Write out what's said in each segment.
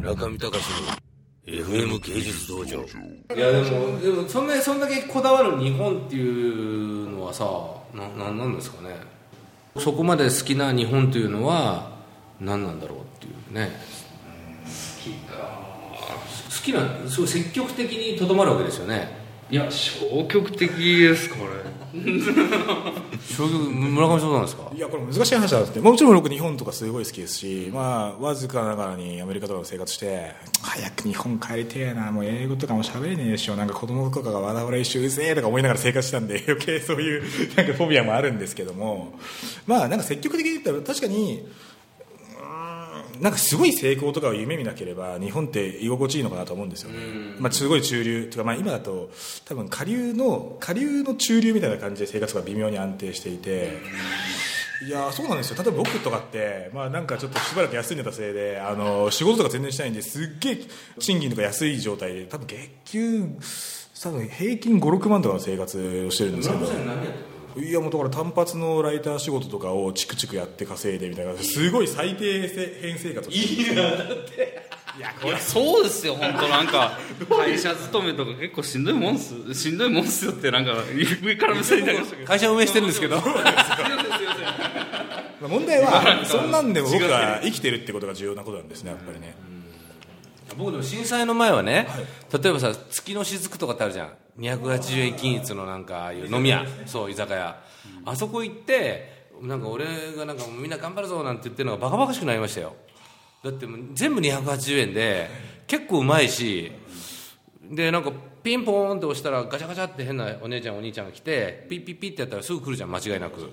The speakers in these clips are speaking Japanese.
中見隆の FM 芸術道場。いやでもでもそんなそんだけこだわる日本っていうのはさなななんですかね。そこまで好きな日本というのは何なんだろうっていうね。好きか好きなそう積極的にとどまるわけですよねいや消極的ですかね正直村上さんなんですか？いやこれ難しい話だってもちろん僕日本とかすごい好きですしまあわずかながらにアメリカとかで生活して早く日本帰りてえなもう英語とかも喋れねえでしょなんか子供とかがわらわら一緒うぜえとか思いながら生活したんで 余計そういうなんかフォビアもあるんですけども。まあなんか積極的に言ったら確かになんかすごい成功とかを夢見なければ日本って居心地いいのかなと思うんですよね、まあ、すごい中流とか、まあ、今だと多分下流の下流の中流みたいな感じで生活が微妙に安定していて。いやそうなんですよ例えば僕とかって、まあ、なんかちょっとしばらく休んでたせいであの仕事とか全然しないんですっげえ賃金とか安い状態で多分月給多分平均56万とかの生活をしてるんですけどいやもうだから単発のライター仕事とかをチクチクやって稼いでみたいなすごい最低変生活をしてるいやそうですよ本当なんか。会社勤めとか結構しんどいもんっすしんどいもんっすよってなんか上から目線になりましたけど。会社運営してるんですけど。まあ問題はそんなんでも僕は生きてるってことが重要なことなんですねやっぱりね僕でも震災の前はね、例えばさ月の雫とかってあるじゃん。280円均一のなんか飲み屋。そう居酒屋、あそこ行ってなんか俺がなんかみんな頑張るぞなんて言ってるのがバカバカしくなりましたよ。だって全部280円で結構うまいしでなんかピンポーンって押したらガチャガチャって変なお姉ちゃんお兄ちゃんが来てピッピッピッってやったらすぐ来るじゃん間違いなく。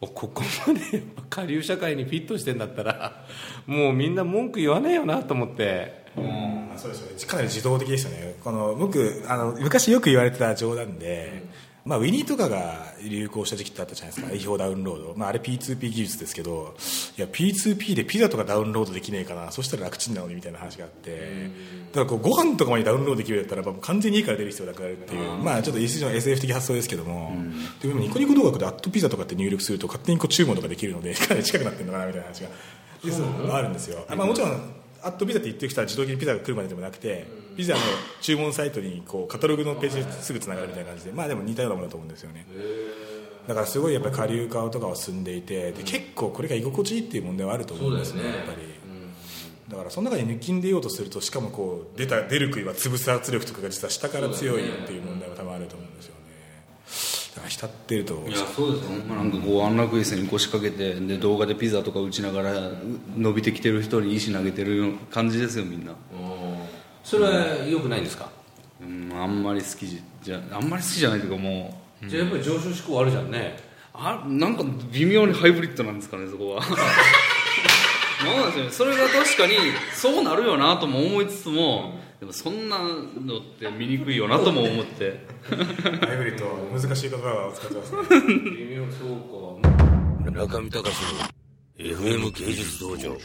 ここまで下流社会にフィットしてんだったらもうみんな文句言わねえよなと思って。まあそうですよね。かなり自動的ですよね。この僕あの昔よく言われてた冗談で、まあ、ウィニーとかが流行した時期ってあったじゃないですか。違法ダウンロード、まあ、あれ P2P 技術ですけどいや P2P でピザとかダウンロードできねえかな。そしたら楽ちんなのにみたいな話があって。だからこうご飯とかまでダウンロードできるんだったらもう完全に家から出る必要なくなるっていうまあちょっと SF 的発想ですけども。でもニコニコ動画でアットピザとかって入力すると勝手にこう注文とかできるのでかなり近くなってるのかなみたいな話が。そう。あるんですよ、まあ、もちろんアットピザって言ってる人は自動的にピザが来るまででもなくてピザの注文サイトにこうカタログのページですぐつながるみたいな感じでまあでも似たようなものだと思うんですよね。だからすごいやっぱり下流化とかは進んでいてで結構これが居心地いいっていう問題はあると思うんですねやっぱり、だからその中に抜きんでようとするとしかもこう出た出る杭は潰す圧力とかが実は下から強いっていう問題は多分あると思うんですよ。ね浸ってるといやそうですよ、まあ、なんかこう安楽椅子に腰掛けてで動画でピザとか打ちながら伸びてきてる人に石投げてる感じですよみんな。それは良くないんですか、うんあんまり好きじゃあんまり好きじゃないというかもう。じゃあやっぱり上昇志向あるじゃんね。あなんか微妙にハイブリッドなんですかねそこはなんですよね。それが確かにそうなるよなとも思いつつもでもそんなのって見にくいよなとも思って。ハイブリッド難しい言葉を使ってますね。微妙そうか。中見隆の FM 芸術道場